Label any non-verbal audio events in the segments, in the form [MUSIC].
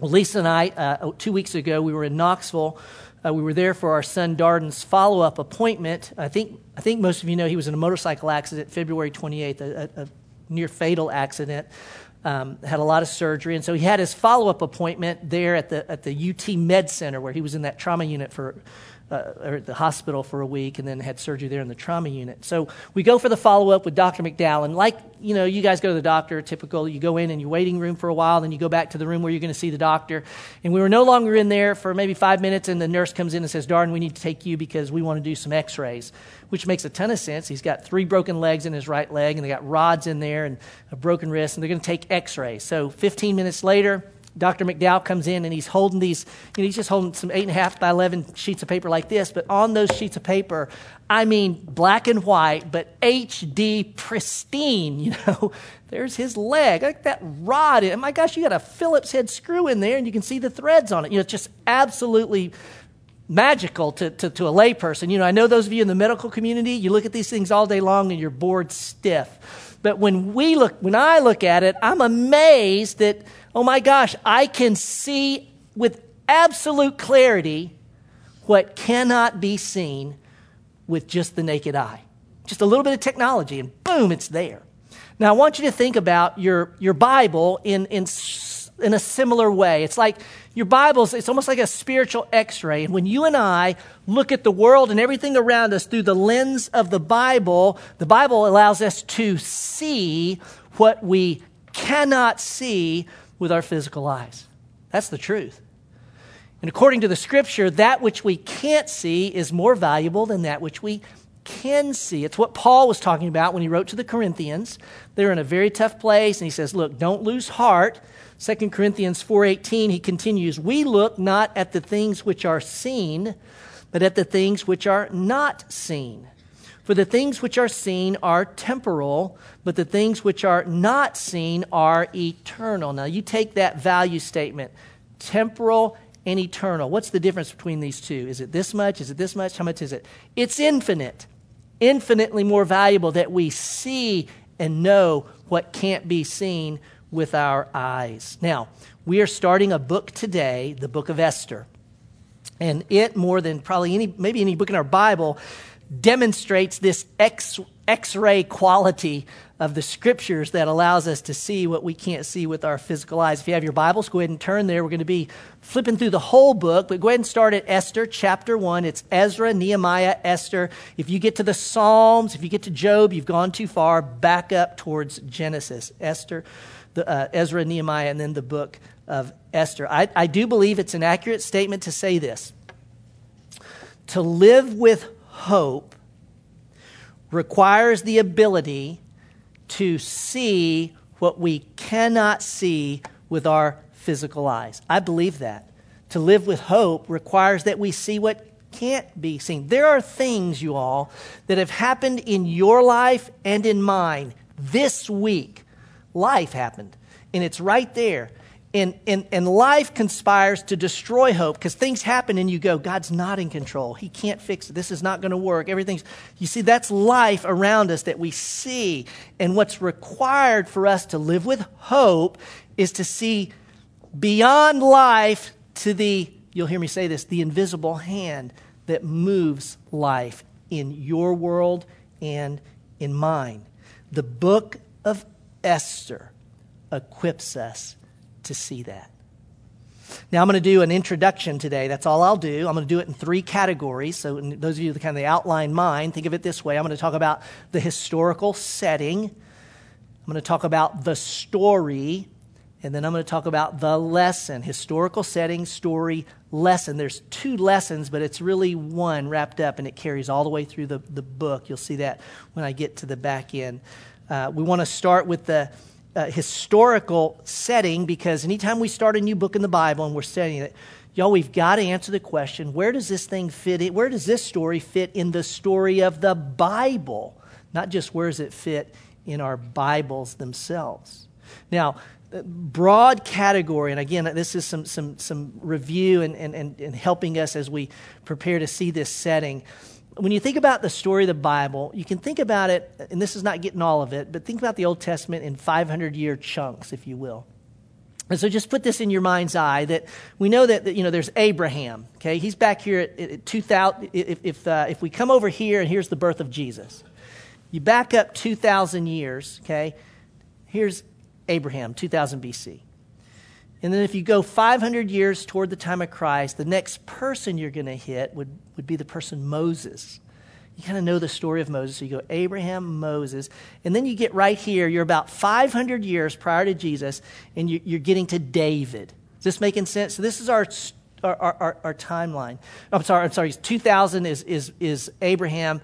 Well, Lisa and I, uh, two weeks ago, we were in Knoxville. Uh, we were there for our son Darden's follow up appointment. I think, I think most of you know he was in a motorcycle accident February 28th, a, a, a near fatal accident. Um, had a lot of surgery, and so he had his follow up appointment there at the, at the UT Med Center where he was in that trauma unit for uh, or at the hospital for a week and then had surgery there in the trauma unit. So we go for the follow up with Dr. McDowell. And like, you know, you guys go to the doctor, typical, you go in and you're waiting room for a while, then you go back to the room where you're going to see the doctor. And we were no longer in there for maybe five minutes, and the nurse comes in and says, Darden, we need to take you because we want to do some x rays, which makes a ton of sense. He's got three broken legs in his right leg, and they got rods in there and a broken wrist, and they're going to take x rays. So 15 minutes later, Dr. McDowell comes in and he's holding these, you know, he's just holding some eight and a half by 11 sheets of paper like this, but on those sheets of paper, I mean black and white, but HD pristine, [LAUGHS] you know, there's his leg, like that rod. And my gosh, you got a Phillips head screw in there and you can see the threads on it. You know, it's just absolutely magical to, to, to a layperson. You know, I know those of you in the medical community, you look at these things all day long and you're bored stiff. But when we look, when I look at it, I'm amazed that oh my gosh, I can see with absolute clarity what cannot be seen with just the naked eye. Just a little bit of technology, and boom, it's there. Now, I want you to think about your, your Bible in, in, in a similar way. It's like your Bible's, it's almost like a spiritual x ray. And when you and I look at the world and everything around us through the lens of the Bible, the Bible allows us to see what we cannot see with our physical eyes. That's the truth. And according to the scripture, that which we can't see is more valuable than that which we can see. It's what Paul was talking about when he wrote to the Corinthians. They're in a very tough place and he says, "Look, don't lose heart." 2 Corinthians 4:18 he continues, "We look not at the things which are seen, but at the things which are not seen." For the things which are seen are temporal, but the things which are not seen are eternal. Now, you take that value statement temporal and eternal. What's the difference between these two? Is it this much? Is it this much? How much is it? It's infinite, infinitely more valuable that we see and know what can't be seen with our eyes. Now, we are starting a book today, the book of Esther. And it, more than probably any, maybe any book in our Bible, demonstrates this X, X-ray quality of the scriptures that allows us to see what we can't see with our physical eyes. If you have your Bibles, go ahead and turn there. We're going to be flipping through the whole book, but go ahead and start at Esther chapter 1. It's Ezra, Nehemiah, Esther. If you get to the Psalms, if you get to Job, you've gone too far. Back up towards Genesis. Esther, the, uh, Ezra, Nehemiah, and then the book of Esther. I, I do believe it's an accurate statement to say this. To live with hope requires the ability to see what we cannot see with our physical eyes. I believe that. To live with hope requires that we see what can't be seen. There are things, you all, that have happened in your life and in mine this week. Life happened, and it's right there. And, and, and life conspires to destroy hope because things happen and you go, God's not in control. He can't fix it. This is not going to work. Everything's, you see, that's life around us that we see. And what's required for us to live with hope is to see beyond life to the, you'll hear me say this, the invisible hand that moves life in your world and in mine. The book of Esther equips us to see that. Now, I'm going to do an introduction today. That's all I'll do. I'm going to do it in three categories. So, those of you that kind of the outline mind, think of it this way I'm going to talk about the historical setting, I'm going to talk about the story, and then I'm going to talk about the lesson historical setting, story, lesson. There's two lessons, but it's really one wrapped up, and it carries all the way through the, the book. You'll see that when I get to the back end. Uh, we want to start with the uh, historical setting because anytime we start a new book in the Bible and we're studying it, y'all, we've got to answer the question where does this thing fit in? Where does this story fit in the story of the Bible? Not just where does it fit in our Bibles themselves. Now, broad category, and again, this is some, some, some review and, and, and helping us as we prepare to see this setting when you think about the story of the Bible, you can think about it, and this is not getting all of it, but think about the Old Testament in 500 year chunks, if you will. And so just put this in your mind's eye that we know that, that you know there's Abraham. Okay, he's back here at, at 2000. If if, uh, if we come over here and here's the birth of Jesus, you back up 2,000 years. Okay, here's Abraham, 2000 BC. And then if you go 500 years toward the time of Christ, the next person you're going to hit would, would be the person Moses. You kind of know the story of Moses. So you go Abraham, Moses, and then you get right here. You're about 500 years prior to Jesus, and you, are getting to David. Is this making sense? So this is our, our, our, our timeline. I'm sorry, I'm sorry. 2,000 is, is, is Abraham.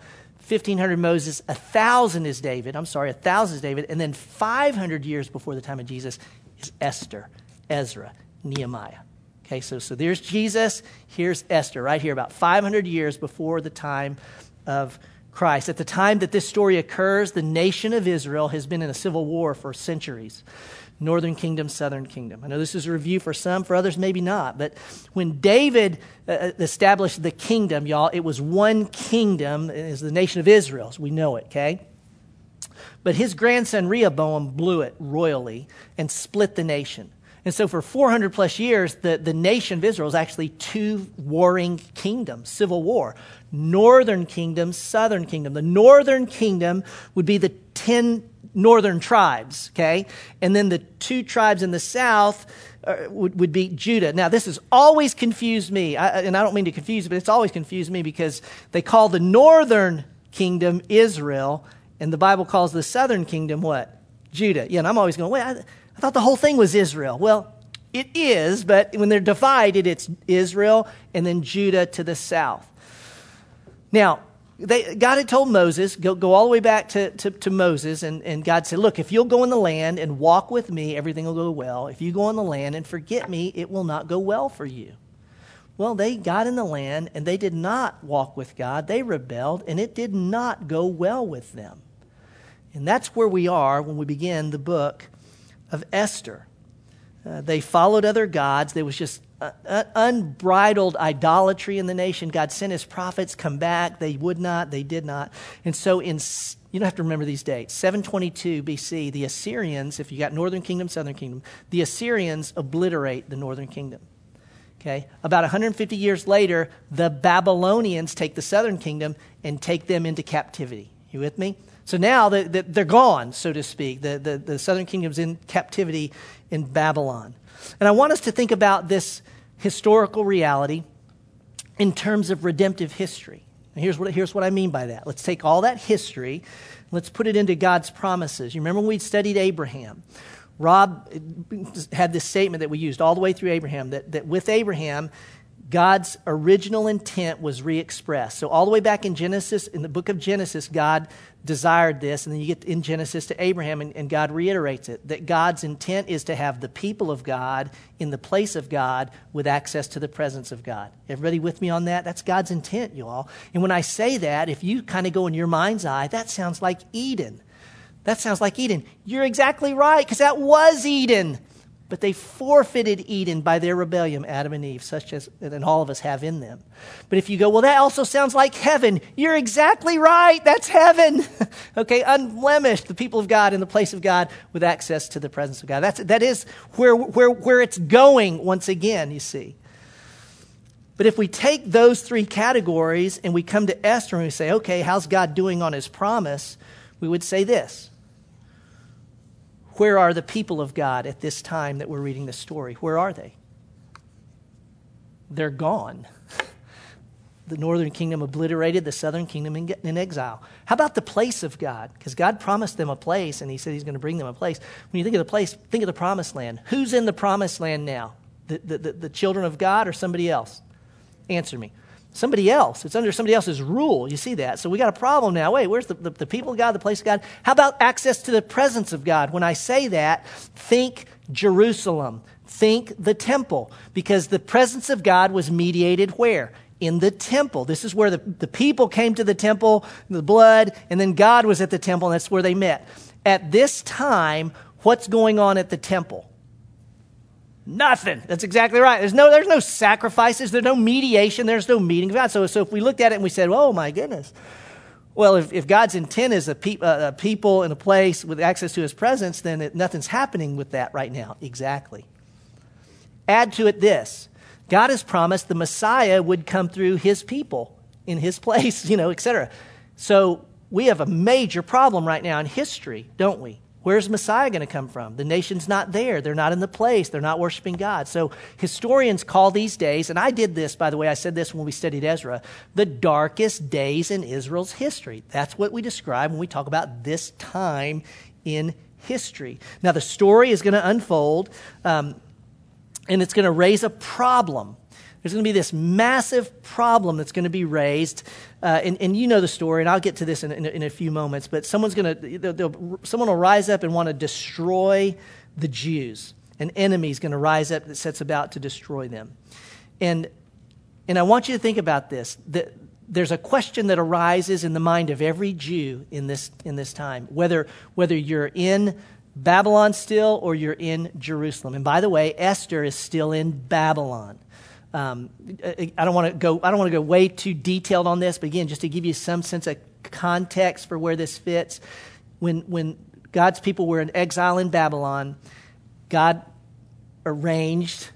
1500 Moses, 1,000 is David. I'm sorry, 1,000 is David. And then 500 years before the time of Jesus is Esther. Ezra, Nehemiah. Okay, so, so there's Jesus, here's Esther, right here, about 500 years before the time of Christ. At the time that this story occurs, the nation of Israel has been in a civil war for centuries. Northern kingdom, southern kingdom. I know this is a review for some, for others, maybe not. But when David uh, uh established the kingdom, y'all, it was one kingdom, is the nation of Israel, we know it, okay? But his grandson Rehoboam blew it royally and split the nation. And so for 400 plus years, the, the nation of Israel is actually two warring kingdoms, civil war. Northern kingdom, southern kingdom. The northern kingdom would be the 10 northern tribes, okay? And then the two tribes in the south uh, would, would be Judah. Now, this has always confused me, I, and I don't mean to confuse but it's always confused me because they call the northern kingdom Israel, and the Bible calls the southern kingdom what? Judah. Yeah, and I'm always going, wait, I, I thought the whole thing was Israel. Well, it is, but when they're divided, it's Israel and then Judah to the south. Now, they, God had told Moses, go, go all the way back to, to, to, Moses, and, and God said, Look, if you'll go in the land and walk with me, everything will go well. If you go in the land and forget me, it will not go well for you. Well, they got in the land and they did not walk with God. They rebelled, and it did not go well with them. And that's where we are when we begin the book of Esther. Uh, they followed other gods. There was just uh, uh, unbridled idolatry in the nation. God sent his prophets, come back. They would not, they did not. And so, in, you don't have to remember these dates. 722 BC, the Assyrians, if you got northern kingdom, southern kingdom, the Assyrians obliterate the northern kingdom. Okay? About 150 years later, the Babylonians take the southern kingdom and take them into captivity. You with me? So now the, the, they're gone, so to speak. The, the, the southern kingdom's in captivity in Babylon. And I want us to think about this historical reality in terms of redemptive history. And here's what, here's what I mean by that. Let's take all that history, let's put it into God's promises. You remember when we studied Abraham? Rob had this statement that we used all the way through Abraham that, that with Abraham, God's original intent was re expressed. So, all the way back in Genesis, in the book of Genesis, God desired this. And then you get in Genesis to Abraham, and, and, God reiterates it that God's intent is to have the people of God in the place of God with access to the presence of God. Everybody with me on that? That's God's intent, you all. And when I say that, if you kind of go in your mind's eye, that sounds like Eden. That sounds like Eden. You're exactly right, because that was Eden. But they forfeited Eden by their rebellion, Adam and Eve, such as and all of us have in them. But if you go, well, that also sounds like heaven, you're exactly right. That's heaven. [LAUGHS] okay, unblemished, the people of God in the place of God with access to the presence of God. That's, that is where, where, where it's going once again, you see. But if we take those three categories and we come to Esther and we say, okay, how's God doing on his promise? We would say this where are the people of God at this time that we're reading this story? Where are they? They're gone. [LAUGHS] The northern kingdom obliterated, the southern kingdom in, in exile. How about the place of God? Because God promised them a place, and He said He's going to bring them a place. When you think of the place, think of the promised land. Who's in the promised land now? The, the, the, the children of God or somebody else? Answer me somebody else. It's under somebody else's rule. You see that? So we got a problem now. Wait, where's the, the, the, people of God, the place of God? How about access to the presence of God? When I say that, think Jerusalem. Think the temple. Because the presence of God was mediated where? In the temple. This is where the, the people came to the temple, the blood, and then God was at the temple, and that's where they met. At this time, what's going on at the temple? Nothing. That's exactly right. There's no, there's no sacrifices. There's no mediation. There's no meeting of God. So, so if we looked at it and we said, oh my goodness. Well, if, if God's intent is a, pe- uh, a people in a place with access to his presence, then it, nothing's happening with that right now. Exactly. Add to it this God has promised the Messiah would come through his people in his [LAUGHS] place, you know, etc. So we have a major problem right now in history, don't we? Where's Messiah going to come from? The nation's not there. They're not in the place. They're not worshiping God. So historians call these days, and I did this, by the way, I said this when we studied Ezra, the darkest days in Israel's history. That's what we describe when we talk about this time in history. Now, the story is going to unfold, um, and it's going to raise a problem there's going to be this massive problem that's going to be raised. Uh, and, and, you know the story, and I'll get to this in, in, in a few moments. But someone's going to, someone will rise up and want to destroy the Jews. An enemy is going to rise up that sets about to destroy them. And, and I want you to think about this. That there's a question that arises in the mind of every Jew in this, in this time, whether, whether you're in Babylon still or you're in Jerusalem. And by the way, Esther is still in Babylon. Um, I don't want to go. I don't want to go way too detailed on this, but again, just to give you some sense of context for where this fits. When when God's people were in exile in Babylon, God arranged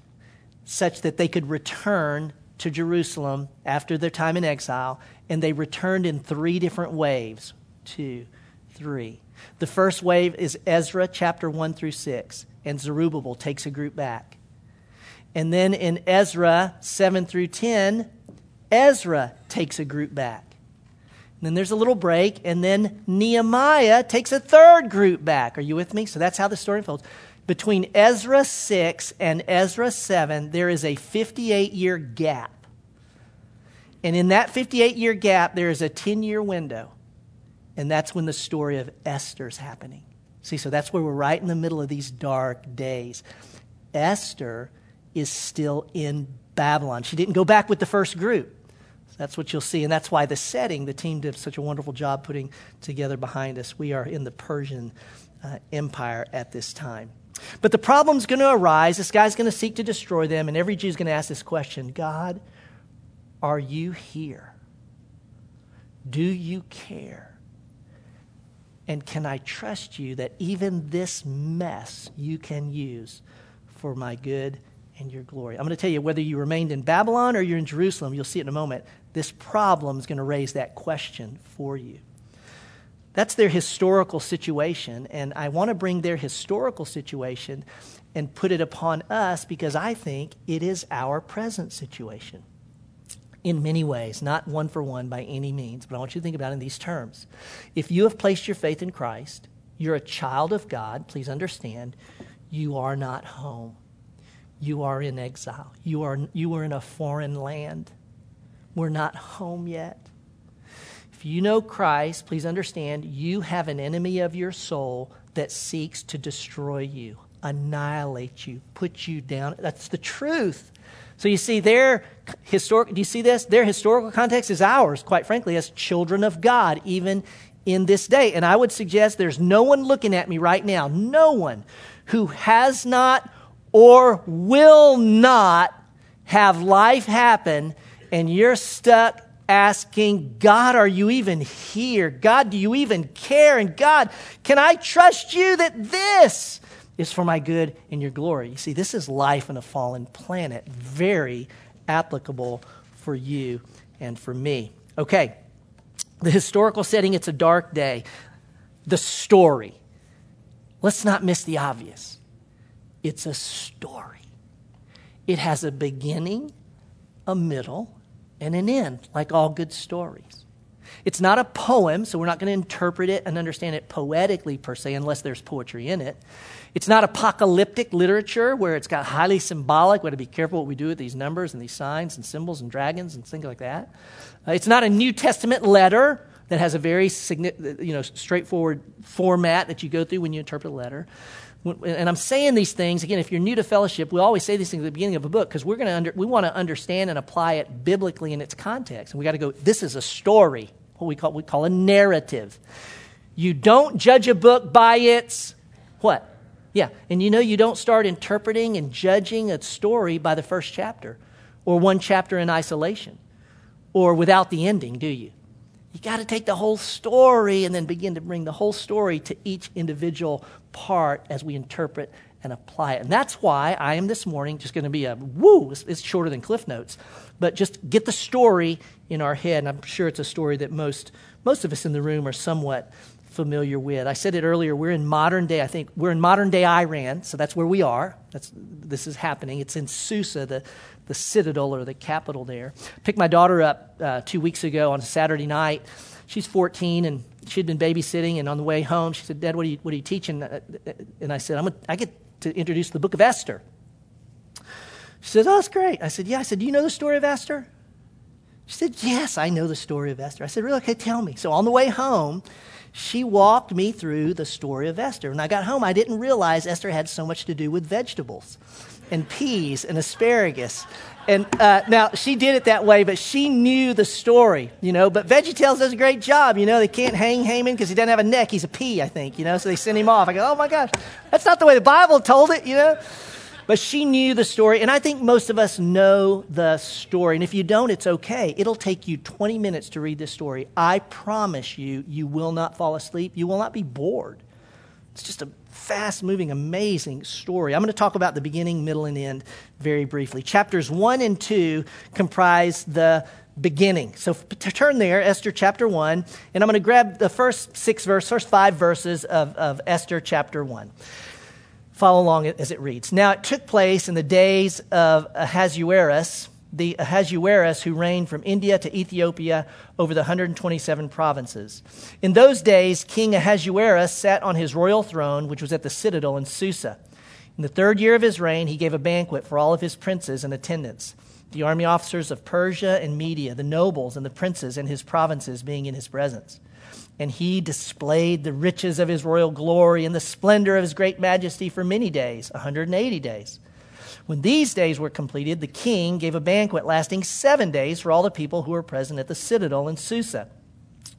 such that they could return to Jerusalem after their time in exile, and they returned in three different waves. Two, three. The first wave is Ezra chapter 1 through 6, and Zerubbabel takes a group back. And then in Ezra 7 through 10, Ezra takes a group back. And then there's a little break, and then Nehemiah takes a third group back. Are you with me? So that's how the story unfolds. Between Ezra 6 and Ezra 7, there is a 58 year gap. And in that 58 year gap, there is a 10 year window. And that's when the story of Esther's happening. See, so that's where we're right in the middle of these dark days. Esther is still in Babylon. She didn't go back with the first group. That's what you'll see. And that's why the setting, the team did such a wonderful job putting together behind us. We are in the Persian uh, Empire at this time. But the problem's going to arise. This guy's going to seek to destroy them. And every Jew's going to ask this question God, are you here? Do you care? And can I trust you that even this mess you can use for my good and your glory. I'm going to tell you whether you remained in Babylon or you're in Jerusalem, you'll see it in a moment. This problem is going to raise that question for you. That's their historical situation, and I want to bring their historical situation and put it upon us because I think it is our present situation in many ways, not one for one by any means, but I want you to think about it in these terms. If you have placed your faith in Christ, you're a child of God, please understand, you are not home you are in exile. You are, you are in a foreign land. We're not home yet. If you know Christ, please understand you have an enemy of your soul that seeks to destroy you, annihilate you, put you down. That's the truth. So you see, their historic, do you see this? Their historical context is ours, quite frankly, as children of God, even in this day. And I would suggest there's no one looking at me right now, no one who has not or will not have life happen, and you're stuck asking, God, are you even here? God, do you even care? And God, can I trust you that this is for my good and your glory? You see, this is life on a fallen planet, very applicable for you and for me. Okay, the historical setting, it's a dark day. The story. Let's not miss the obvious. It's a story. It has a beginning, a middle, and an end, like all good stories. It's not a poem, so we're not going to interpret it and understand it poetically per se, unless there's poetry in it. It's not apocalyptic literature where it's got highly symbolic. We have to be careful what we do with these numbers and these signs and symbols and dragons and things like that. Uh, it's not a New Testament letter that has a very you know, straightforward format that you go through when you interpret a letter and I'm saying these things again. If you're new to fellowship, we always say these things at the beginning of a book because we're going to we want to understand and apply it biblically in its context. And we got to go. This is a story, what we call we call a narrative. You don't judge a book by its what? Yeah, and you know you don't start interpreting and judging a story by the first chapter, or one chapter in isolation, or without the ending, do you? You got to take the whole story and then begin to bring the whole story to each individual part as we interpret and apply it. And that's why I am this morning just going to be a woo, it's, it's, shorter than Cliff Notes, but just get the story in our head. And I'm sure it's a story that most, most of us in the room are somewhat familiar with. I said it earlier, we're in modern day, I think, we're in modern day Iran, so that's where we are. That's, this is happening. It's in Susa, the, the citadel or the capital there. Picked my daughter up uh, two weeks ago on a Saturday night. She's 14 and she'd been babysitting, and on the way home, she said, Dad, what are you, what are you teaching? Uh, and I said, I'm a, I get to introduce the book of Esther. She said, Oh, that's great. I said, Yeah. I said, Do you know the story of Esther? She said, Yes, I know the story of Esther. I said, Really? Okay, tell me. So on the way home, she walked me through the story of Esther. When I got home, I didn't realize Esther had so much to do with vegetables and peas and asparagus. And uh, now she did it that way, but she knew the story, you know. But VeggieTales does a great job, you know. They can't hang Haman because he doesn't have a neck; he's a pea, I think, you know. So they send him off. I go, oh my gosh, that's not the way the Bible told it, you know. But she knew the story, and I think most of us know the story. And if you don't, it's okay. It'll take you 20 minutes to read this story. I promise you, you will not fall asleep. You will not be bored. It's just a fast moving, amazing story. I'm going to talk about the beginning, middle, and end very briefly. Chapters 1 and 2 comprise the beginning. So turn there, Esther chapter 1, and I'm going to grab the first six verses, first five verses of, of Esther chapter 1. Follow along as it reads. Now it took place in the days of Ahasuerus, the Ahasuerus who reigned from India to Ethiopia over the 127 provinces. In those days, King Ahasuerus sat on his royal throne, which was at the citadel in Susa. In the third year of his reign, he gave a banquet for all of his princes and attendants, the army officers of Persia and Media, the nobles and the princes and his provinces being in his presence and he displayed the riches of his royal glory and the splendor of his great majesty for many days, 180 days. When these days were completed, the king gave a banquet lasting seven days for all the people who were present at the citadel in Susa,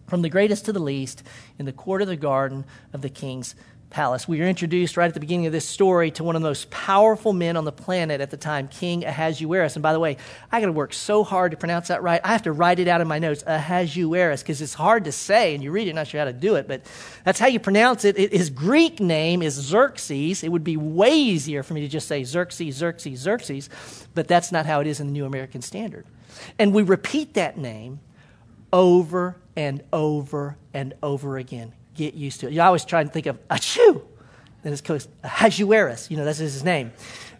from the greatest to the least, in the court of the garden of the king's palace. We are introduced right at the beginning of this story to one of the most powerful men on the planet at the time, King Ahasuerus. And by the way, I got to work so hard to pronounce that right. I have to write it out in my notes, Ahasuerus, because it's hard to say, and you read it, not sure how to do it, but that's how you pronounce it. His Greek name is Xerxes. It would be way easier for me to just say Xerxes, Xerxes, Xerxes, but that's not how it is in the New American Standard. And we repeat that name over and over and over again get used to it. You always try and think of achoo. Then it's called Ahasuerus. You know, that's his name.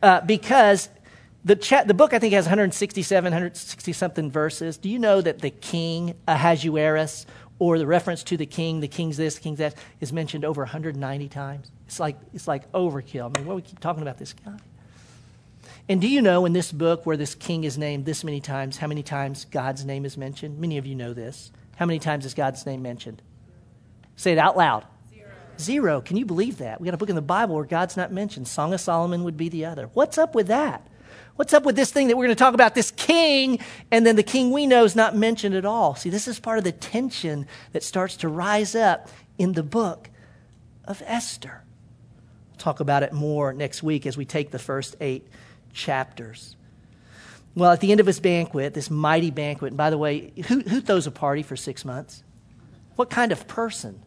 Uh, because the, the book, I think, has 167, 160 something verses. Do you know that the king, Ahasuerus, or the reference to the king, the king's this, the king's that, is mentioned over 190 times? It's like, it's like overkill. I mean, what we keep talking about this guy? And do you know in this book where this king is named this many times, how many times God's name is mentioned? Many of you know this. How many times is God's name mentioned? Say it out loud. Zero. Zero. Can you believe that? We got a book in the Bible where God's not mentioned. Song of Solomon would be the other. What's up with that? What's up with this thing that we're going to talk about, this king, and then the king we know is not mentioned at all? See, this is part of the tension that starts to rise up in the book of Esther. We'll talk about it more next week as we take the first eight chapters. Well, at the end of his banquet, this mighty banquet, and by the way, who, who throws a party for six months? What kind of person?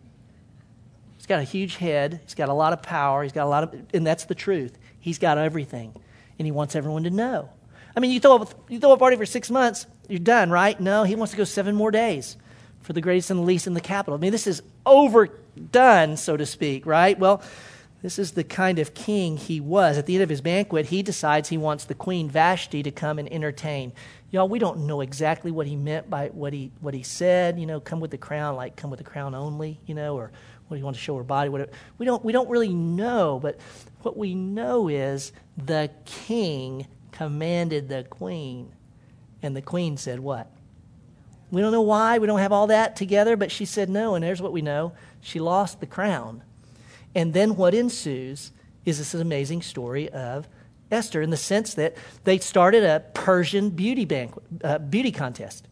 He's got a huge head. He's got a lot of power. He's got a lot of, and that's the truth. He's got everything, and he wants everyone to know. I mean, you throw up, you throw a party for six months, you're done, right? No, he wants to go seven more days for the greatest and the least in the capital. I mean, this is overdone, so to speak, right? Well, this is the kind of king he was. At the end of his banquet, he decides he wants the queen Vashti to come and entertain. Y'all, we don't know exactly what he meant by what he what he said, you know, come with the crown, like come with the crown only, you know, or what do you want to show her body? Whatever. We don't we don't really know, but what we know is the king commanded the queen, and the queen said what? We don't know why, we don't have all that together, but she said no, and there's what we know. She lost the crown. And then what ensues is this amazing story of Esther in the sense that they started a Persian beauty banquet, uh, beauty contest.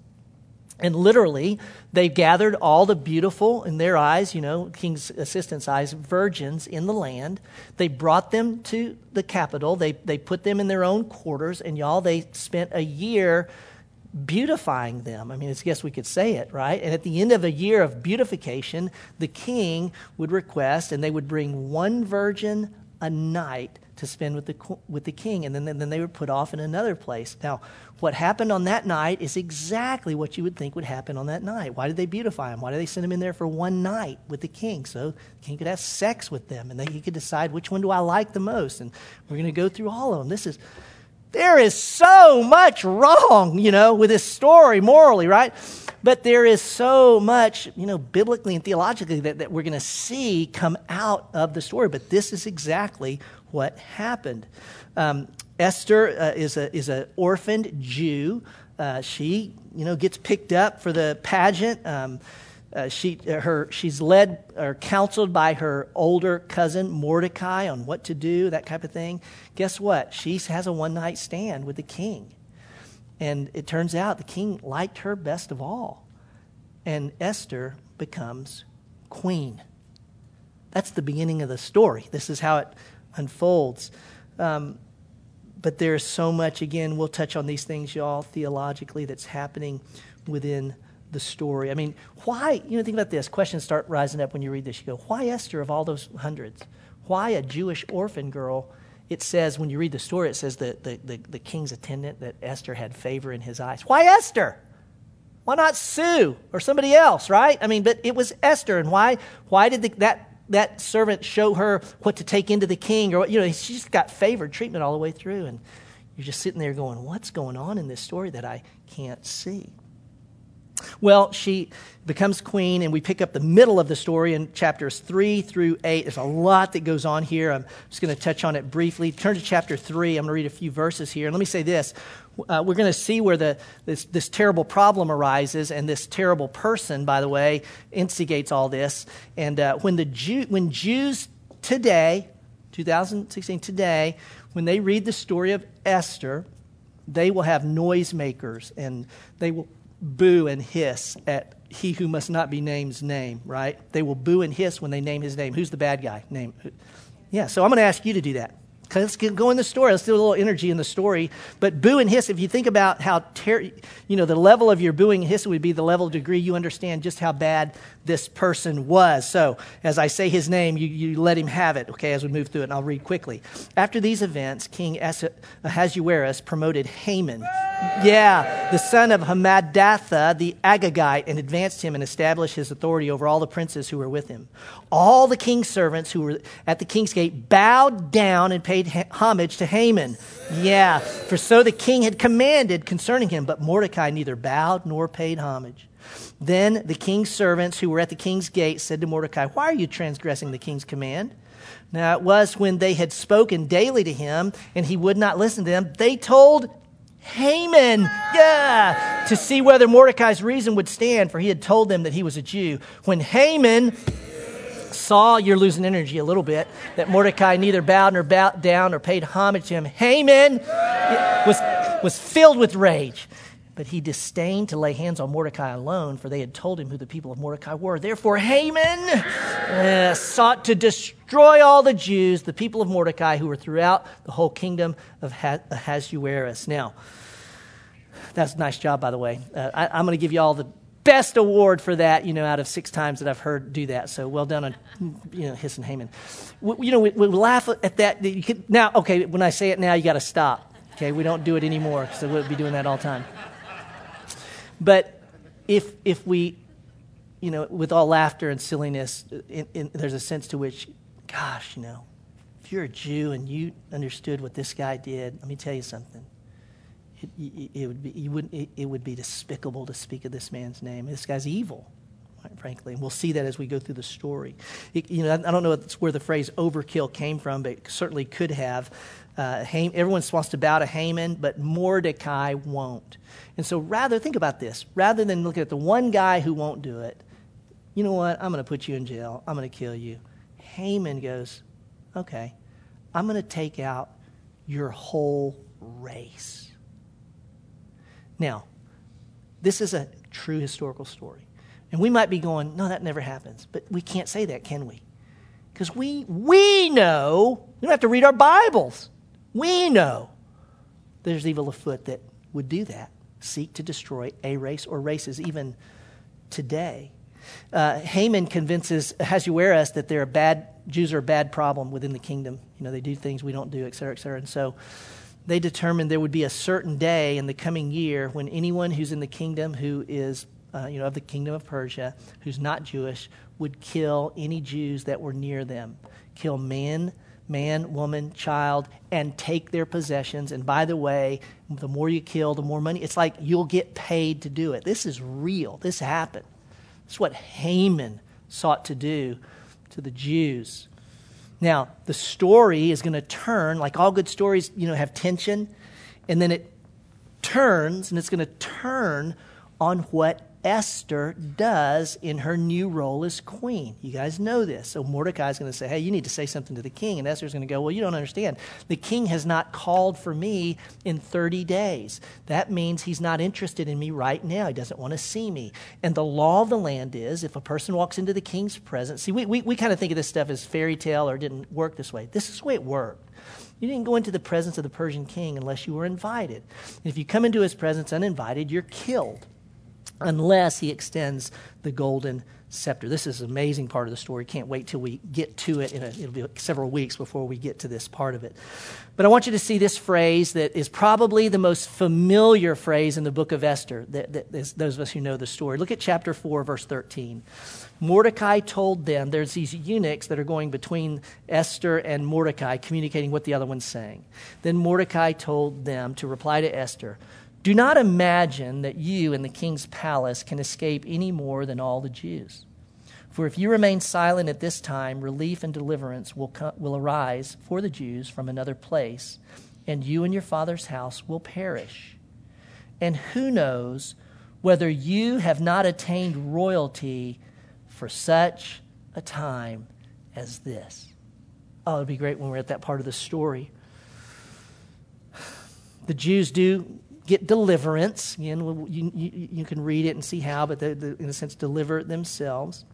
And literally, they gathered all the beautiful, in their eyes, you know, king's assistant's eyes, virgins in the land. They brought them to the capital. They, they put them in their own quarters. And y'all, they spent a year beautifying them. I mean, I guess we could say it, right? And at the end of a year of beautification, the king would request, and they would bring one virgin a night to spend with the, with the king. And then, then they were put off in another place. Now, what happened on that night is exactly what you would think would happen on that night. Why did they beautify him? Why did they send him in there for one night with the king? So the king could have sex with them and then he could decide which one do I like the most. And we're going to go through all of them. This is there is so much wrong, you know, with this story morally, right? But there is so much, you know, biblically and theologically that, that we're going to see come out of the story. But this is exactly what happened. Um, Esther uh, is an is a orphaned Jew. Uh, she, you know, gets picked up for the pageant. Um, uh, she, her, she's led or counseled by her older cousin Mordecai on what to do, that type of thing. Guess what? She has a one night stand with the king. And it turns out the king liked her best of all. And Esther becomes queen. That's the beginning of the story. This is how it unfolds. Um, but there's so much, again, we'll touch on these things, y'all, theologically, that's happening within the story. I mean, why, you know, think about this. Questions start rising up when you read this. You go, why Esther of all those hundreds? Why a Jewish orphan girl? It says, when you read the story, it says that the, the, the king's attendant, that Esther had favor in his eyes. Why Esther? Why not Sue or somebody else, right? I mean, but it was Esther. And why, why did the, that, that servant show her what to take into the king? Or, you know, she just got favored treatment all the way through. And you're just sitting there going, what's going on in this story that I can't see? Well, she becomes queen, and we pick up the middle of the story in chapters 3 through 8. There's a lot that goes on here. I'm just going to touch on it briefly. Turn to chapter 3. I'm going to read a few verses here. And let me say this uh, we're going to see where the, this, this terrible problem arises, and this terrible person, by the way, instigates all this. And uh, when, the Jew, when Jews today, 2016 today, when they read the story of Esther, they will have noisemakers and they will boo and hiss at he who must not be named's name, right? They will boo and hiss when they name his name. Who's the bad guy? Name. Yeah, so I'm going to ask you to do that. Let's go in the story. Let's do a little energy in the story. But boo and hiss, if you think about how, ter- you know, the level of your booing and hiss would be the level degree you understand just how bad this person was. So, as I say his name, you, you let him have it, okay, as we move through it, and I'll read quickly. After these events, King Ahasuerus promoted Haman, yeah, the son of Hammedatha the Agagite, and advanced him and established his authority over all the princes who were with him. All the king's servants who were at the king's gate bowed down and paid homage to Haman. Yeah, for so the king had commanded concerning him, but Mordecai neither bowed nor paid homage. Then the king's servants who were at the king's gate said to Mordecai, Why are you transgressing the king's command? Now it was when they had spoken daily to him and he would not listen to them, they told Haman, yeah, to see whether Mordecai's reason would stand, for he had told them that he was a Jew. When Haman saw, you're losing energy a little bit, that Mordecai neither bowed nor bowed down or paid homage to him, Haman was, was filled with rage. But he disdained to lay hands on Mordecai alone, for they had told him who the people of Mordecai were. Therefore, Haman uh, sought to destroy all the Jews, the people of Mordecai, who were throughout the whole kingdom of Ahasuerus. Now, that's a nice job, by the way. Uh, I, am going to give you all the best award for that, you know, out of six times that I've heard do that. So well done on, you know, Hiss and Haman. We, you know, we, we laugh at that. You can, now, okay, when I say it now, you got to stop. Okay, we don't do it anymore, so we'll be doing that all the time. But if, if we, you know, with all laughter and silliness, in, in, there's a sense to which, gosh, you know, if you're a Jew and you understood what this guy did, let me tell you something. It, it, it would be, you wouldn't, it, it would be despicable to speak of this man's name. This guy's evil quite frankly. And we'll see that as we go through the story. It, you know, I don't know where the phrase overkill came from, but certainly could have. Uh, everyone wants to bow to Haman, but Mordecai won't. And so, rather, think about this. Rather than looking at the one guy who won't do it, you know what? I'm going to put you in jail. I'm going to kill you. Haman goes, okay, I'm going to take out your whole race. Now, this is a true historical story. And we might be going, no, that never happens. But we can't say that, can we? Because we, we know, we don't have to read our Bibles. We know there's evil afoot that would do that, seek to destroy a race or races even today. uh, Haman convinces Ahasuerus that they're a bad, Jews are a bad problem within the kingdom. You know, they do things we don't do, et cetera, et cetera. And so they determined there would be a certain day in the coming year when anyone who's in the kingdom who is, uh, you know, of the kingdom of Persia, who's not Jewish, would kill any Jews that were near them. Kill men, man, woman, child, and take their possessions. And by the way, the more you kill, the more money. It's like you'll get paid to do it. This is real. This happened. It's what Haman sought to do to the Jews. Now, the story is going to turn, like all good stories, you know, have tension, and then it turns, and it's going to turn on what Esther does in her new role as queen. You guys know this. So Mordecai is going to say, Hey, you need to say something to the king. And Esther's going to go, Well, you don't understand. The king has not called for me in 30 days. That means he's not interested in me right now. He doesn't want to see me. And the law of the land is if a person walks into the king's presence, see, we, we, we kind of think of this stuff as fairy tale or didn't work this way. This is the way it worked. You didn't go into the presence of the Persian king unless you were invited. And if you come into his presence uninvited, you're killed unless he extends the golden scepter. This is an amazing part of the story. Can't wait till we get to it. A, it'll be several weeks before we get to this part of it. But I want you to see this phrase that is probably the most familiar phrase in the book of Esther, that, that those of us who know the story. Look at chapter 4, verse 13. Mordecai told them, there's these eunuchs that are going between Esther and Mordecai, communicating what the other one's saying. Then Mordecai told them to reply to Esther, do not imagine that you in the king's palace can escape any more than all the Jews. For if you remain silent at this time, relief and deliverance will, will arise for the Jews from another place, and you and your father's house will perish. And who knows whether you have not attained royalty for such a time as this? Oh, it'd be great when we're at that part of the story. The Jews do get deliverance. Again, you, you, you, can read it and see how, but they, they, in a sense, deliver themselves.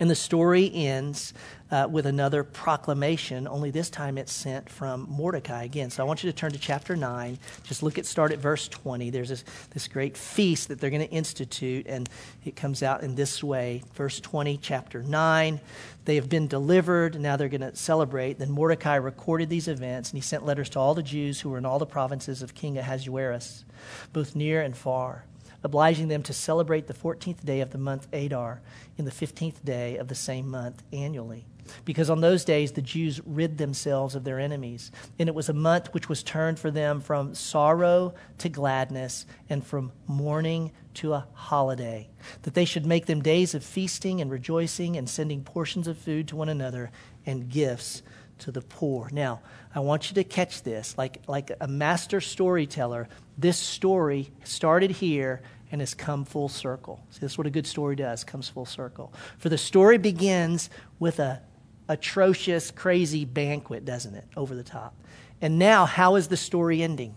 And the story ends uh, with another proclamation, only this time it's sent from Mordecai again. So I want you to turn to chapter 9. Just look at, start at verse 20. There's this, this great feast that they're going to institute, and it comes out in this way. Verse 20, chapter 9. They have been delivered, now they're going to celebrate. Then Mordecai recorded these events, and he sent letters to all the Jews who were in all the provinces of King Ahasuerus, both near and far obliging them to celebrate the 14th day of the month Adar in the 15th day of the same month annually. Because on those days the Jews rid themselves of their enemies, and it was a month which was turned for them from sorrow to gladness and from mourning to a holiday, that they should make them days of feasting and rejoicing and sending portions of food to one another and gifts to the poor. Now, I want you to catch this. Like, like a master storyteller, this story started here and has come full circle. See, that's what a good story does, comes full circle. For the story begins with a atrocious, crazy banquet, doesn't it? Over the top. And now, how is the story ending?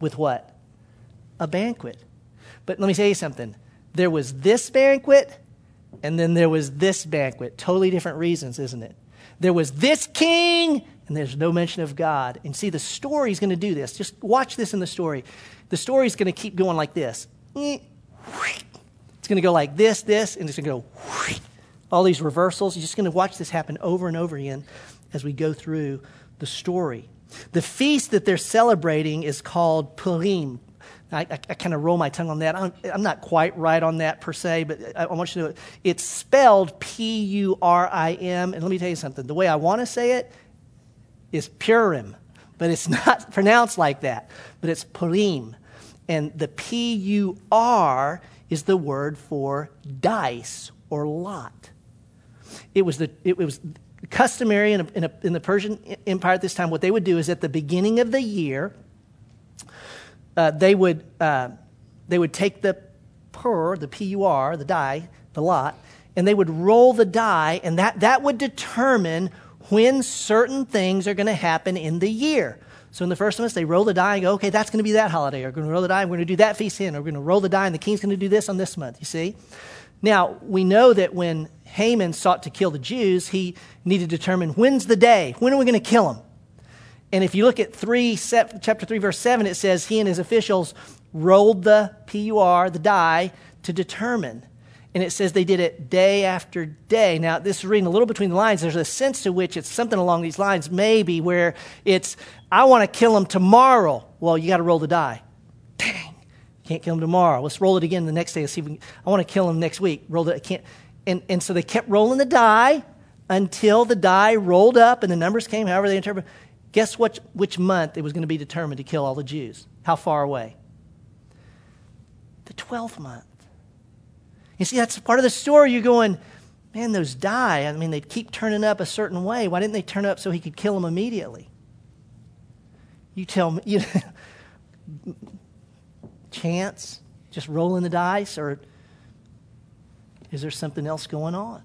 With what? A banquet. But let me tell you something. There was this banquet, and then there was this banquet. Totally different reasons, isn't it? There was this king, and there's no mention of God. And see, the story is going to do this. Just watch this in the story. The story is going to keep going like this. It's going to go like this, this, and it's going to go all these reversals. You're just going to watch this happen over and over again as we go through the story. The feast that they're celebrating is called Purim. I, I, I kind of roll my tongue on that. I'm, I'm, not quite right on that per se, but I, I want you to know it. It's spelled P U R I M. And let me tell you something. The way I want to say it is Purim, but it's [LAUGHS] not pronounced like that. But it's Purim. And the P U R is the word for dice or lot. It was, the, it was customary in, a, in, a, in the Persian Empire at this time. What they would do is at the beginning of the year, uh, they, would, uh, they would take the pur, the P U R, the die, the lot, and they would roll the die, and that, that would determine when certain things are going to happen in the year. So in the first month, they roll the die and go, okay, that's going to be that holiday. We're going to roll the die, we're going to do that feast in. We're going to roll the die, and the king's going to do this on this month, you see? Now, we know that when Haman sought to kill the Jews, he needed to determine when's the day? When are we going to kill them? And if you look at 3, chapter 3, verse 7, it says he and his officials rolled the PUR, the die, to determine. And it says they did it day after day. Now, this is reading a little between the lines. There's a sense to which it's something along these lines, maybe, where it's, I want to kill him tomorrow. Well, you got to roll the die. Dang, can't kill him tomorrow. Let's roll it again the next day. Let's see if we can, I want to kill him next week. Roll it, I can't. And, and so they kept rolling the die until the die rolled up and the numbers came, however they interpret. Guess what, which month it was going to be determined to kill all the Jews? How far away? The 12th month. You see, that's part of the story. You're going, man, those die. I mean, they keep turning up a certain way. Why didn't they turn up so he could kill them immediately? You tell me, you, [LAUGHS] chance, just rolling the dice, or is there something else going on?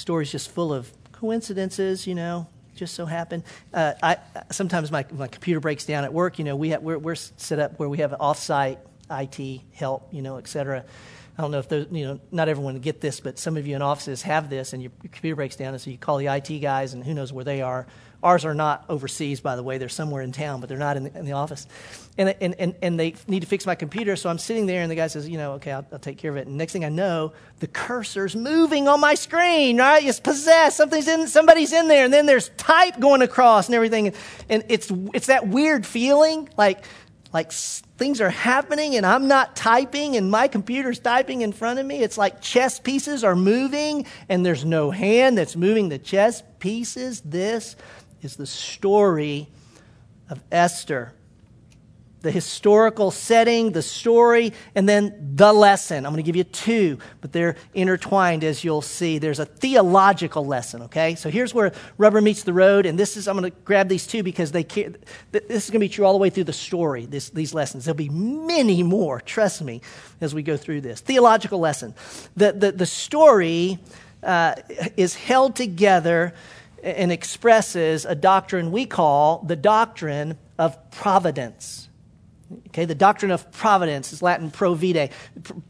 Story's just full of coincidences, you know, just so happen. Uh, I, sometimes my, my computer breaks down at work. You know, we have, we're, we're set up where we have offsite IT help, you know, et cetera. I don't know if those, you know, not everyone get this, but some of you in offices have this, and your, your computer breaks down, and so you call the IT guys, and who knows where they are. Ours are not overseas, by the way. They're somewhere in town, but they're not in the, in the office. And, and, and, and they need to fix my computer, so I'm sitting there, and the guy says, you know, okay, I'll, I'll take care of it. And next thing I know, the cursor's moving on my screen, right? It's possessed. Something's in, somebody's in there, and then there's type going across and everything. And it's, it's that weird feeling, like, like things are happening and I'm not typing and my computer's typing in front of me. It's like chess pieces are moving and there's no hand that's moving the chess pieces. This is the story of Esther. The historical setting, the story, and then the lesson. I'm going to give you two, but they're intertwined as you'll see. There's a theological lesson, okay? So here's where rubber meets the road, and this is, I'm going to grab these two because they this is going to be true all the way through the story, this, these lessons. There'll be many more, trust me, as we go through this. Theological lesson. The, the, the story uh, is held together and expresses a doctrine we call the doctrine of providence. Okay, the doctrine of providence is Latin pro vitae.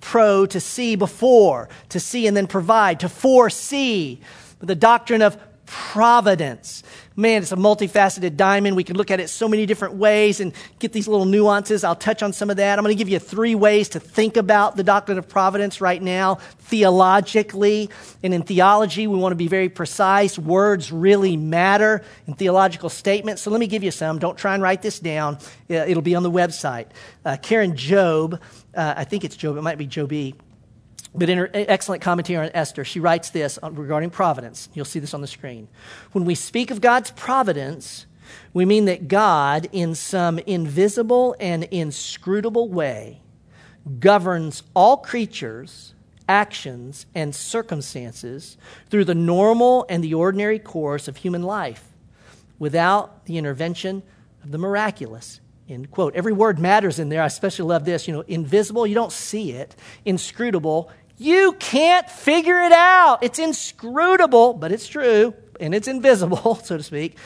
Pro to see before, to see and then provide, to foresee. The doctrine of providence. Man, it's a multifaceted diamond. We can look at it so many different ways and get these little nuances. I'll touch on some of that. I'm going to give you three ways to think about the doctrine of providence right now, theologically. And in theology, we want to be very precise. Words really matter in theological statements. So let me give you some. Don't try and write this down, it'll be on the website. Uh, Karen Job, uh, I think it's Job, it might be Joby but in her excellent commentary on Esther, she writes this regarding providence. You'll see this on the screen. When we speak of God's providence, we mean that God, in some invisible and inscrutable way, governs all creatures, actions, and circumstances through the normal and the ordinary course of human life without the intervention of the miraculous. End quote. Every word matters in there. I especially love this. You know, invisible, you don't see it. Inscrutable, you can't figure it out. It's inscrutable, but it's true, and it's invisible, [LAUGHS] so to speak.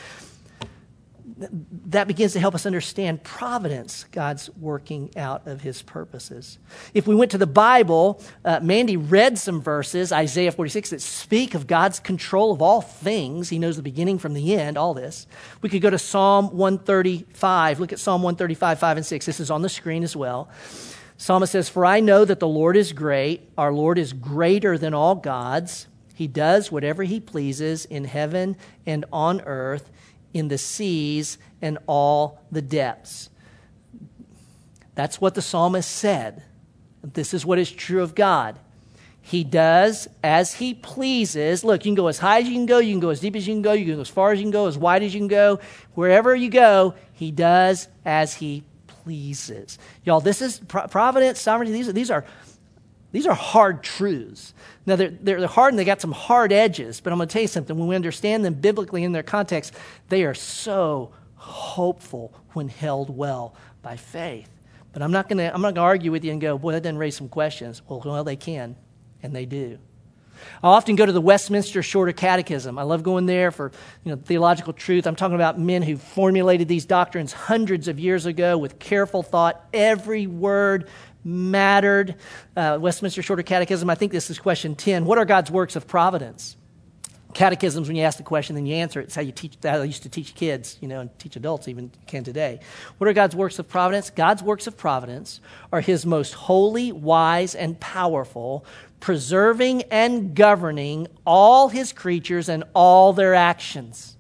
That begins to help us understand providence, God's working out of his purposes. If we went to the Bible, uh, Mandy read some verses, Isaiah 46, that speak of God's control of all things. He knows the beginning from the end, all this. We could go to Psalm 135. Look at Psalm 135, 5 and 6. This is on the screen as well. Psalmist says, For I know that the Lord is great. Our Lord is greater than all gods. He does whatever he pleases in heaven and on earth, in the seas and all the depths. That's what the psalmist said. This is what is true of God. He does as he pleases. Look, you can go as high as you can go, you can go as deep as you can go, you can go as far as you can go, as wide as you can go. Wherever you go, he does as he pleases. Y'all, this is providence, sovereignty. These are, these are, these are hard truths. Now, they're, they're hard and they got some hard edges, but I'm going to tell you something. When we understand them biblically in their context, they are so hopeful when held well by faith. But I'm not going to I'm not going to argue with you and go, boy, that doesn't raise some questions. Well, well, they can, and they do. I often go to the Westminster Shorter Catechism. I love going there for you know, theological truth. I'm talking about men who formulated these doctrines hundreds of years ago with careful thought. Every word mattered. Uh, Westminster Shorter Catechism, I think this is question 10. What are God's works of providence? catechisms when you ask the question then you answer it it's how you teach that i used to teach kids you know and teach adults even can today what are god's works of providence god's works of providence are his most holy wise and powerful preserving and governing all his creatures and all their actions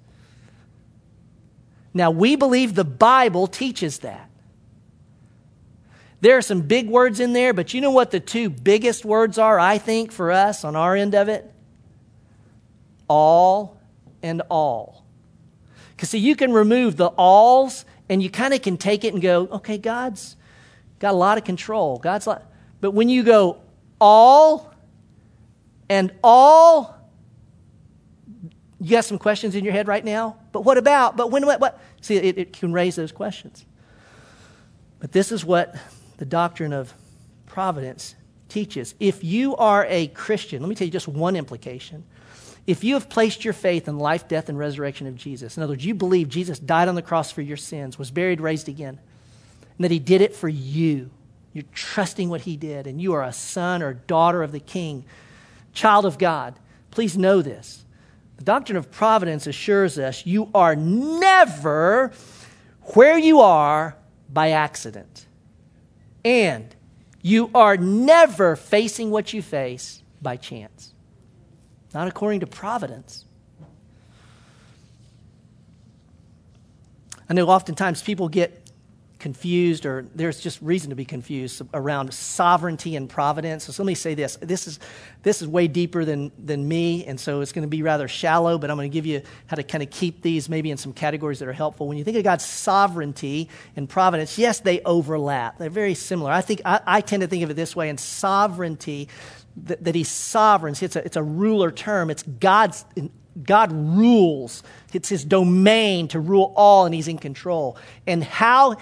now we believe the bible teaches that there are some big words in there but you know what the two biggest words are i think for us on our end of it all and all. Because, see, you can remove the alls and you kind of can take it and go, okay, God's got a lot of control. God's like, but when you go all and all, you got some questions in your head right now. But what about? But when? What? what? See, it, it can raise those questions. But this is what the doctrine of providence teaches. If you are a Christian, let me tell you just one implication. If you have placed your faith in life, death, and resurrection of Jesus, in other words, you believe Jesus died on the cross for your sins, was buried, raised again, and that he did it for you, you're trusting what he did, and you are a son or daughter of the king, child of God, please know this. The doctrine of providence assures us you are never where you are by accident. And you are never facing what you face by chance not according to providence. I know oftentimes people get confused, or there's just reason to be confused around sovereignty and providence. So let me say this. This is, this is way deeper than, than me, and so it's going to be rather shallow, but I'm going to give you how to kind of keep these maybe in some categories that are helpful. When you think of God's sovereignty and providence, yes, they overlap. They're very similar. I, think, I, I tend to think of it this way in sovereignty, that, that he's sovereign. See, it's a, it's a ruler term. It's God's, God rules. It's his domain to rule all, and he's in control. And how,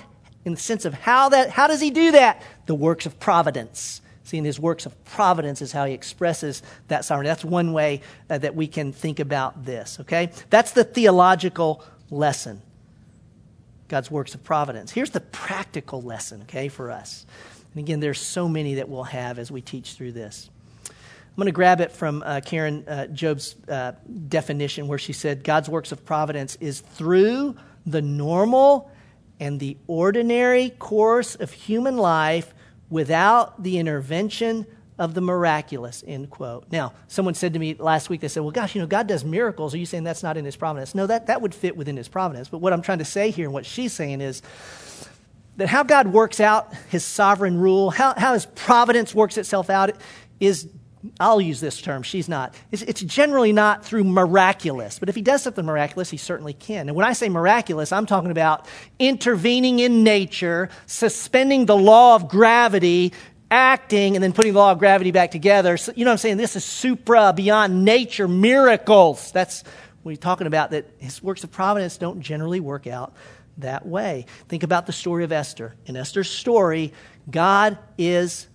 in the sense of how that, how does he do that? The works of providence. See, in his works of providence is how he expresses that sovereignty. That's one way uh, that we can think about this, okay? That's the theological lesson. God's works of providence. Here's the practical lesson, okay, for us. And again, there's so many that we'll have as we teach through this. I'm going to grab it from uh, Karen uh, Jobes' uh, definition, where she said God's works of providence is through the normal and the ordinary course of human life without the intervention of the miraculous, end quote. Now, someone said to me last week, they said, well, gosh, you know, God does miracles. Are you saying that's not in his providence? No, that, that would fit within his providence. But what I'm trying to say here and what she's saying is that how God works out his sovereign rule, how, how his providence works itself out, is I'll use this term, she's not. It's, it's, generally not through miraculous, but if he does something miraculous, he certainly can. And when I say miraculous, I'm talking about intervening in nature, suspending the law of gravity, acting, and then putting the law of gravity back together. So, you know what I'm saying? This is supra, beyond nature, miracles. That's what he's talking about, that his works of providence don't generally work out that way. Think about the story of Esther. In Esther's story, God is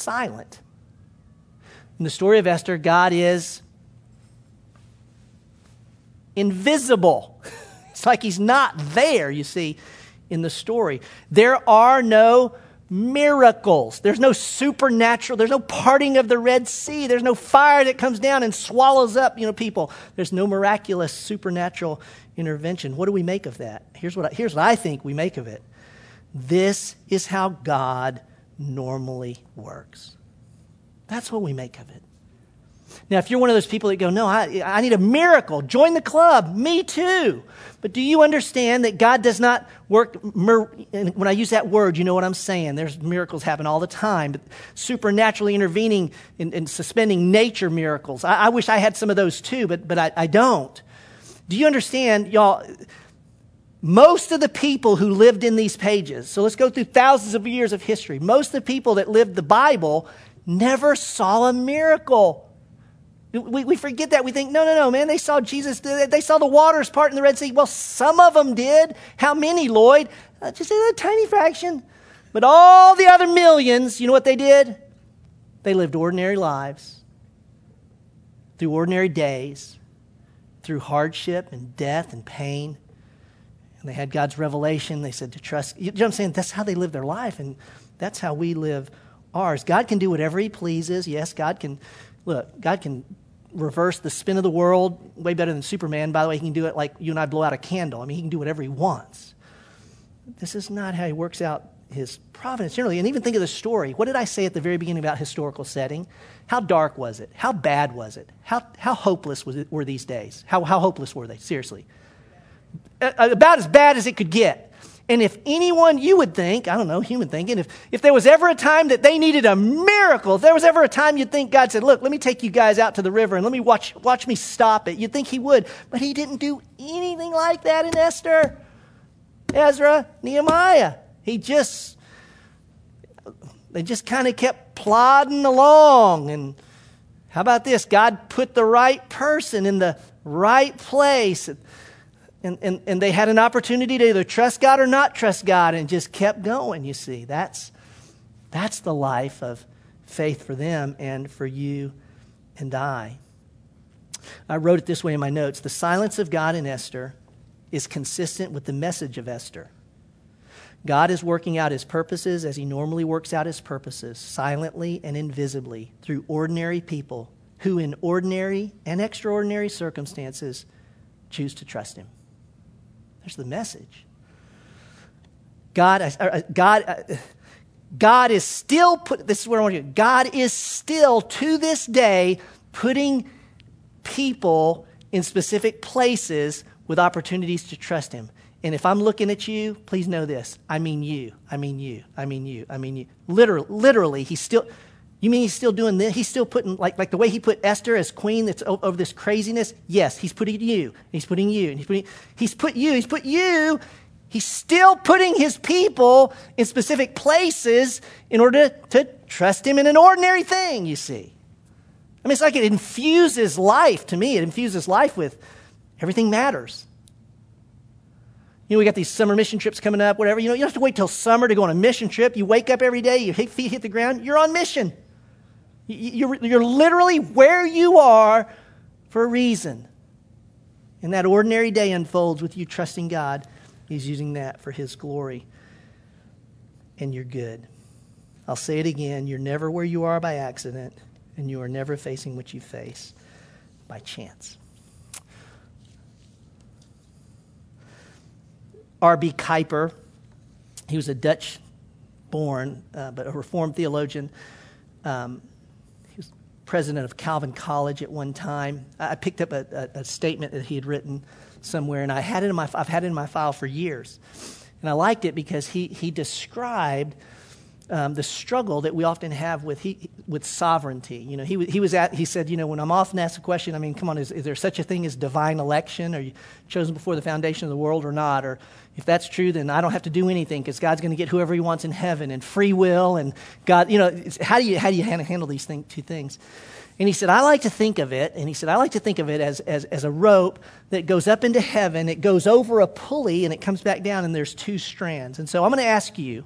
silent. In the story of Esther, God is invisible. [LAUGHS] It's like he's not there, you see, in the story. There are no miracles. There's no supernatural, there's no parting of the Red Sea. There's no fire that comes down and swallows up, you know, people. There's no miraculous supernatural intervention. What do we make of that? Here's what I, here's what I think we make of it. This is how God normally works. That's what we make of it. Now, if you're one of those people that go, No, I, I need a miracle, join the club. Me too. But do you understand that God does not work? And when I use that word, you know what I'm saying. There's miracles happen all the time, but supernaturally intervening and, suspending nature miracles. I, I, wish I had some of those too, but, but I, I don't. Do you understand, y'all? Most of the people who lived in these pages, so let's go through thousands of years of history. Most of the people that lived the Bible never saw a miracle. We, we forget that. We think, no, no, no, man, they saw Jesus, they saw the waters part in the Red Sea. Well, some of them did. How many, Lloyd? Uh, just a tiny fraction. But all the other millions, you know what they did? They lived ordinary lives through ordinary days, through hardship and death and pain and they had God's revelation. They said to trust. You know what I'm saying? That's how they live their life, and that's how we live ours. God can do whatever He pleases. Yes, God can, look, God can reverse the spin of the world way better than Superman. By the way, He can do it like you and I blow out a candle. I mean, He can do whatever He wants. This is not how He works out His providence generally. And even think of the story. What did I say at the very beginning about historical setting? How dark was it? How bad was it? How, how hopeless was it, were these days? How, how hopeless were they? Seriously. Uh, uh, about as bad as it could get. And if anyone, you would think, I don't know, human thinking, if, if there was ever a time that they needed a miracle, if there was ever a time you'd think God said, Look, let me take you guys out to the river and let me watch, watch me stop it, you'd think He would. But He didn't do anything like that in Esther, Ezra, Nehemiah. He just, they just kind of kept plodding along. And how about this? God put the right person in the right place. And, and, and they had an opportunity to either trust God or not trust God and just kept going, you see. That's, that's the life of faith for them and for you and I. I wrote it this way in my notes The silence of God in Esther is consistent with the message of Esther. God is working out his purposes as he normally works out his purposes, silently and invisibly, through ordinary people who, in ordinary and extraordinary circumstances, choose to trust him. There's the message. God, uh, uh, God, uh, God is still put. This is where I want you. God is still to this day putting people in specific places with opportunities to trust Him. And if I'm looking at you, please know this. I mean you. I mean you. I mean you. I mean you. Literally, literally, he's still. You mean he's still doing this? He's still putting, like, like the way he put Esther as queen that's over this craziness? Yes, he's putting you. He's putting you. And he's, putting, he's put you. He's put you. He's still putting his people in specific places in order to trust him in an ordinary thing, you see. I mean, it's like it infuses life to me. It infuses life with everything matters. You know, we got these summer mission trips coming up, whatever. You know, you don't have to wait till summer to go on a mission trip. You wake up every day, your feet hit the ground, you're on mission. You're, literally where you are for a reason. And that ordinary day unfolds with you trusting God. He's using that for His glory. And you're good. I'll say it again you're never where you are by accident, and you are never facing what you face by chance. R.B. Kuiper, he was a Dutch born, uh, but a Reformed theologian. Um, president of Calvin College at one time. I picked up a, a, a, statement that he had written somewhere, and I had it in my, I've had it in my file for years. And I liked it because he, he described um, the struggle that we often have with, he, with sovereignty. You know, he, he, was at, he said, you know, when I'm often asked a question, I mean, come on, is, is there such a thing as divine election? Are you chosen before the foundation of the world or not? Or if that's true, then I don't have to do anything because God's going to get whoever he wants in heaven and free will and God, you know, how do you, how do you handle these thing, two things? And he said, I like to think of it, and he said, I like to think of it as, as, as a rope that goes up into heaven, it goes over a pulley, and it comes back down, and there's two strands. And so I'm going to ask you,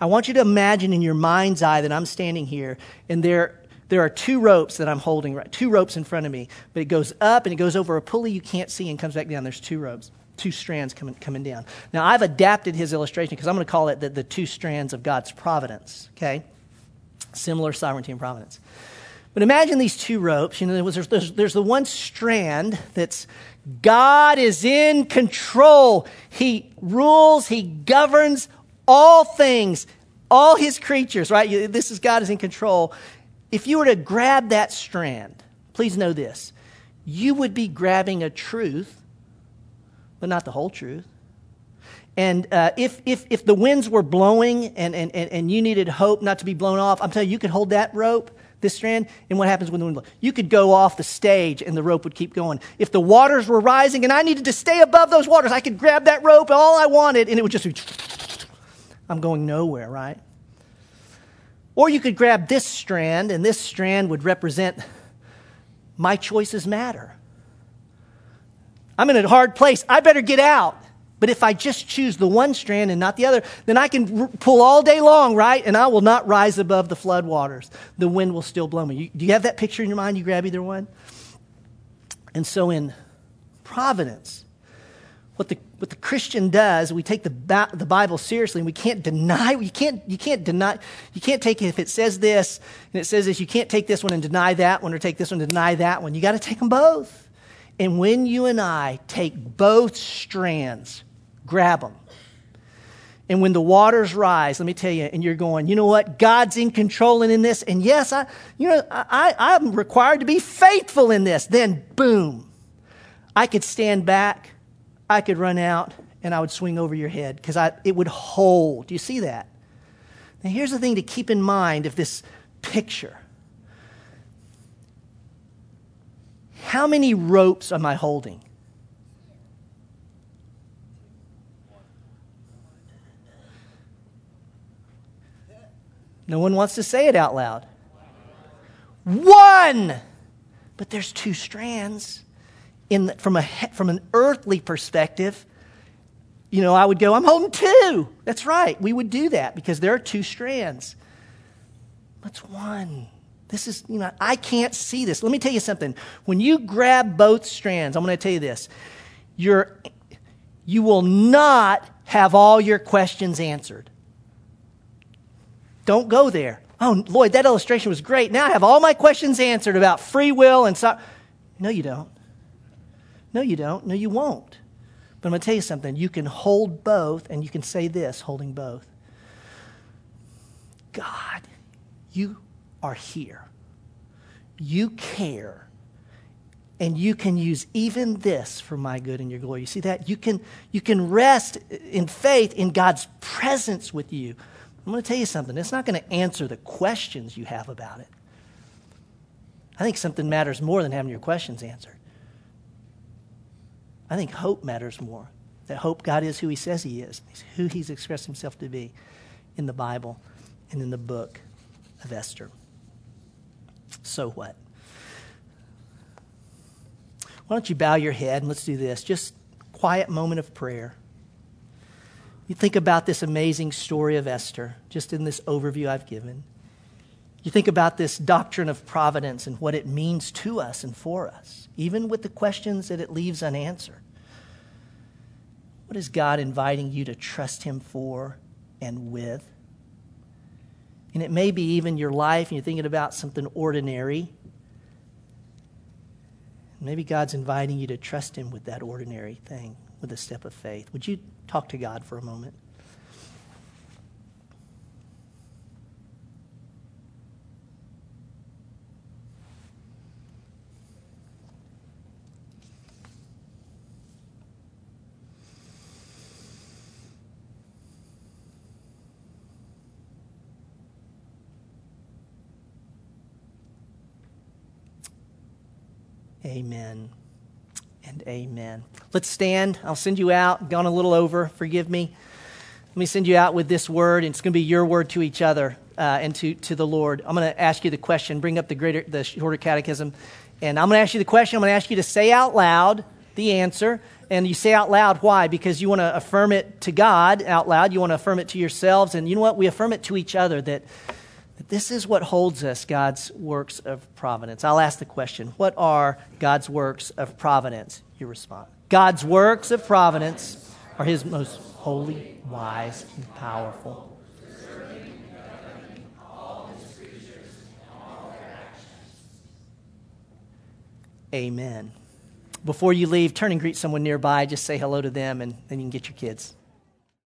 I want you to imagine in your mind's eye that I'm standing here, and there, there are two ropes that I'm holding, right? Two ropes in front of me, but it goes up and it goes over a pulley you can't see and comes back down. There's two ropes, two strands coming, coming down. Now, I've adapted his illustration because I'm going to call it the, the two strands of God's providence, okay? Similar sovereignty and providence. But imagine these two ropes. You know, there's, there's, there's the one strand that's God is in control. He rules, He governs all things, all His creatures, right? This is God is in control. If you were to grab that strand, please know this you would be grabbing a truth, but not the whole truth. And uh, if, if, if the winds were blowing and, and, and you needed hope not to be blown off, I'm telling you, you could hold that rope this strand, and what happens when the wind blows? You could go off the stage and the rope would keep going. If the waters were rising and I needed to stay above those waters, I could grab that rope all I wanted and it would just be, I'm going nowhere, right? Or you could grab this strand and this strand would represent my choices matter. I'm in a hard place. I better get out. But if I just choose the one strand and not the other, then I can r- pull all day long, right? And I will not rise above the flood waters. The wind will still blow me. You, do you have that picture in your mind? You grab either one? And so in providence, what the, what the Christian does, we take the, the Bible seriously and we can't deny, you can't, you can't deny, you can't take if it says this and it says this, you can't take this one and deny that one or take this one and deny that one. You got to take them both. And when you and I take both strands, grab them. And when the waters rise, let me tell you, and you're going, you know what? God's in control and in this. And yes, I, you know, I, I'm required to be faithful in this. Then boom, I could stand back I could run out and I would swing over your head because it would hold. Do you see that? Now, here's the thing to keep in mind of this picture. How many ropes am I holding? No one wants to say it out loud. One! But there's two strands in from, a, from an earthly perspective, you know, I would go, I'm holding two. That's right. We would do that because there are two strands. What's one? This is, you know, I can't see this. Let me tell you something. When you grab both strands, I'm going to tell you this. You're, you will not have all your questions answered. Don't go there. Oh, Lloyd, that illustration was great. Now I have all my questions answered about free will and so. No, you don't. No, you don't. No, you won't. But I'm going to tell you something. You can hold both, and you can say this holding both God, you are here. You care. And you can use even this for my good and your glory. You see that? You can, you can rest in faith in God's presence with you. I'm going to tell you something. It's not going to answer the questions you have about it. I think something matters more than having your questions answered. I think hope matters more. That hope God is who He says He is, He's who He's expressed Himself to be in the Bible and in the book of Esther. So what? Why don't you bow your head and let's do this? Just quiet moment of prayer. You think about this amazing story of Esther, just in this overview I've given. You think about this doctrine of providence and what it means to us and for us, even with the questions that it leaves unanswered. What is God inviting you to trust Him for and with? And it may be even your life, and you're thinking about something ordinary. Maybe God's inviting you to trust Him with that ordinary thing, with a step of faith. Would you talk to God for a moment? Amen and amen. Let's stand. I'll send you out. Gone a little over. Forgive me. Let me send you out with this word, and it's going to be your word to each other uh, and to, to the Lord. I'm going to ask you the question. Bring up the greater, the shorter catechism, and I'm going to ask you the question. I'm going to ask you to say out loud the answer, and you say out loud why? Because you want to affirm it to God out loud. You want to affirm it to yourselves, and you know what? We affirm it to each other that this is what holds us God's works of providence. I'll ask the question What are God's works of providence? You respond. God's works of providence are his most holy, wise, and powerful. Amen. Before you leave, turn and greet someone nearby. Just say hello to them, and then you can get your kids.